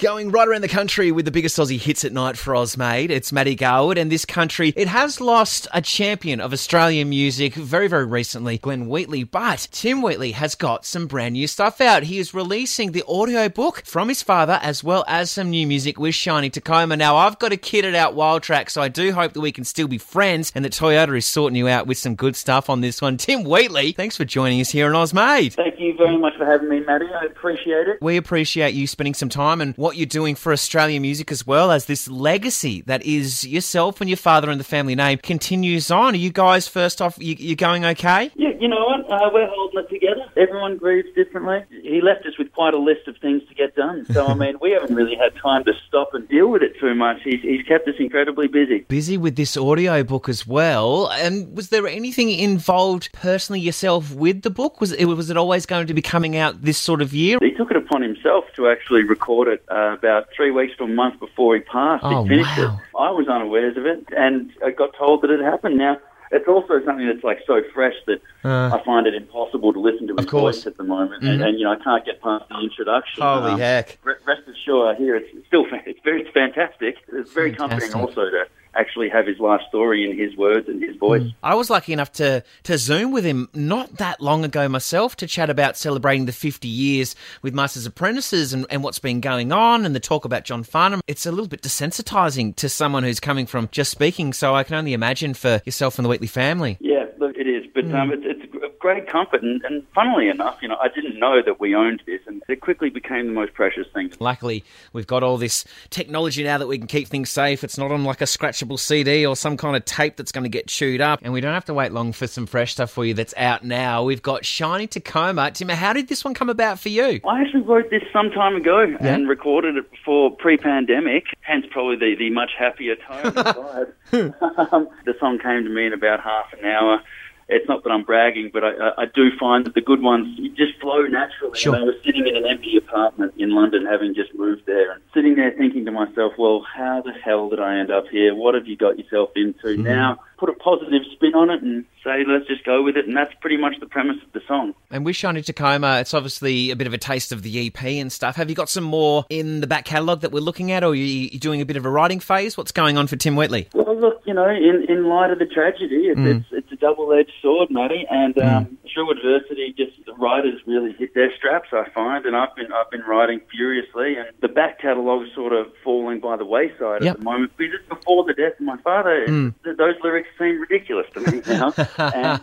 Going right around the country with the biggest Aussie hits at night for Oz, mate. It's Matty Garwood, and this country, it has lost a champion of Australian music very, very recently, Glenn Wheatley. But Tim Wheatley has got some brand new stuff out. He is releasing the audio book from his father, as well as some new music with Shiny Tacoma. Now, I've got a kitted out Wildtrak, so I do hope that we can still be friends, and that Toyota is sorting you out with some good stuff on this one. Tim Wheatley, thanks for joining us here on Oz, mate. Thank you very much for having me, Matty. I appreciate it. We appreciate you spending some time and what you're doing for Australian music as well as this legacy that is yourself and your father and the family name continues on. Are you guys, first off, you, you going okay? Yeah, you know what? Uh, we're holding it together. Everyone grieves differently. He left us with quite a list of things to get done. So, I mean, we haven't really had time to stop and deal with it too much. He's, he's kept us incredibly busy. Busy with this audio book as well. And was there anything involved personally yourself with the book? Was it, was it always going to be coming out this sort of year? He took it upon himself to actually record it uh, about three weeks to a month before he passed. Oh, he finished wow. it. I was unawares of it and I got told that it happened. Now, it's also something that's like so fresh that Uh. I find it impossible to listen to his course. voice at the moment, and, and you know I can't get past the introduction. Holy Um, heck. Rest assured, I hear it's still it's very it's fantastic. It's very comforting also to actually have his life story in his words and his voice. I was lucky enough to, to Zoom with him not that long ago myself to chat about celebrating the 50 years with Masters Apprentices and, and what's been going on and the talk about John Farnham. It's a little bit desensitizing to someone who's coming from just speaking, so I can only imagine for yourself and the Wheatley family. Yeah, look, it is, but Hmm. um, it's, great comfort. And, and funnily enough, you know, I didn't know that we owned this, and it quickly became the most precious thing. Luckily, we've got all this technology now that we can keep things safe. It's not on like a scratchable CD or some kind of tape that's going to get chewed up. And we don't have to wait long for some fresh stuff for you that's out now. We've got Shiny Tacoma. Tim, how did this one come about for you? I actually wrote this some time ago and recorded it before pre-pandemic, hence probably the, the much happier tone um, the song came to me in about half an hour. It's not that I'm bragging, but I, I, I do find that the good ones just flow naturally. Sure. And I was sitting in an empty apartment in London, having just moved there, and sitting there thinking to myself, "Well, how the hell did I end up here? What have you got yourself into hmm. now?" Put a positive spin on it and say, "Let's just go with it." And that's pretty much the premise of the song. And with Shiny Tacoma, it's obviously a bit of a taste of the EP and stuff. Have you got some more in the back catalogue that we're looking at, or are you doing a bit of a writing phase? What's going on for Tim Wheatley? Well, look, you know, in, in light of the tragedy, it's, hmm. it's, it's a double-edged sword, Matty, and hmm. um, through adversity, just the writers really hit their straps, I find, and I've been I've been writing furiously, and the back catalogue's sort of falling by the wayside Yep. at the moment. Because it's before the death of my father, hmm. th- those lyrics seem ridiculous to me now, and,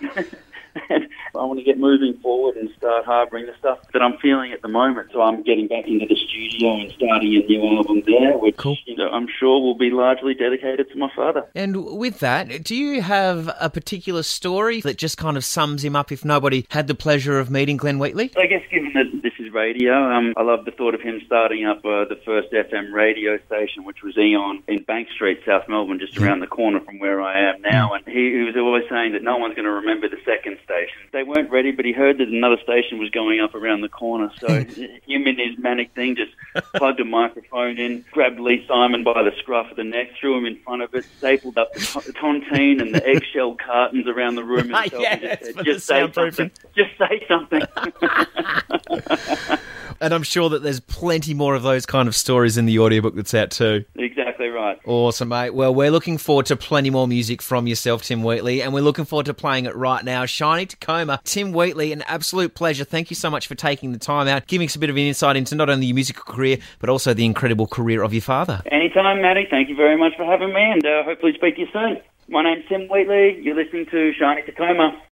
and I want to get moving forward and start harbouring the stuff that I'm feeling at the moment. So I'm getting back into the studio and starting a new album there, which Cool. you know, I'm sure will be largely dedicated to my father. And with that, do you have a particular story that just kind of sums him up if nobody had the pleasure of meeting Glenn Wheatley? I guess given that this is radio, um, I love the thought of him starting up uh, the first FM radio station, which was Eon in Bank Street, South Melbourne, just around the corner from where I am now. And he, he was always saying that no one's going to remember the second station. They weren't ready, but he heard that another station was going up around the corner. So him in his manic thing just plugged a microphone in, grabbed Lee Simon by the scruff of the neck, threw him in front of it, stapled up the to- tontine and the eggshell cartons around the room himself. Yeah, and just said, just say soundproofing." something. Just say something. And I'm sure that there's plenty more of those kind of stories in the audiobook that's out too. exactly right. Awesome, mate. Well, we're looking forward to plenty more music from yourself, Tim Wheatley, and we're looking forward to playing it right now. Shiny Tacoma, Tim Wheatley, an absolute pleasure. Thank you so much for taking the time out, giving us a bit of an insight into not only your musical career, but also the incredible career of your father. Anytime, Matty. Thank you very much for having me, and uh, hopefully speak to you soon. My name's Tim Wheatley. You're listening to Shiny Tacoma.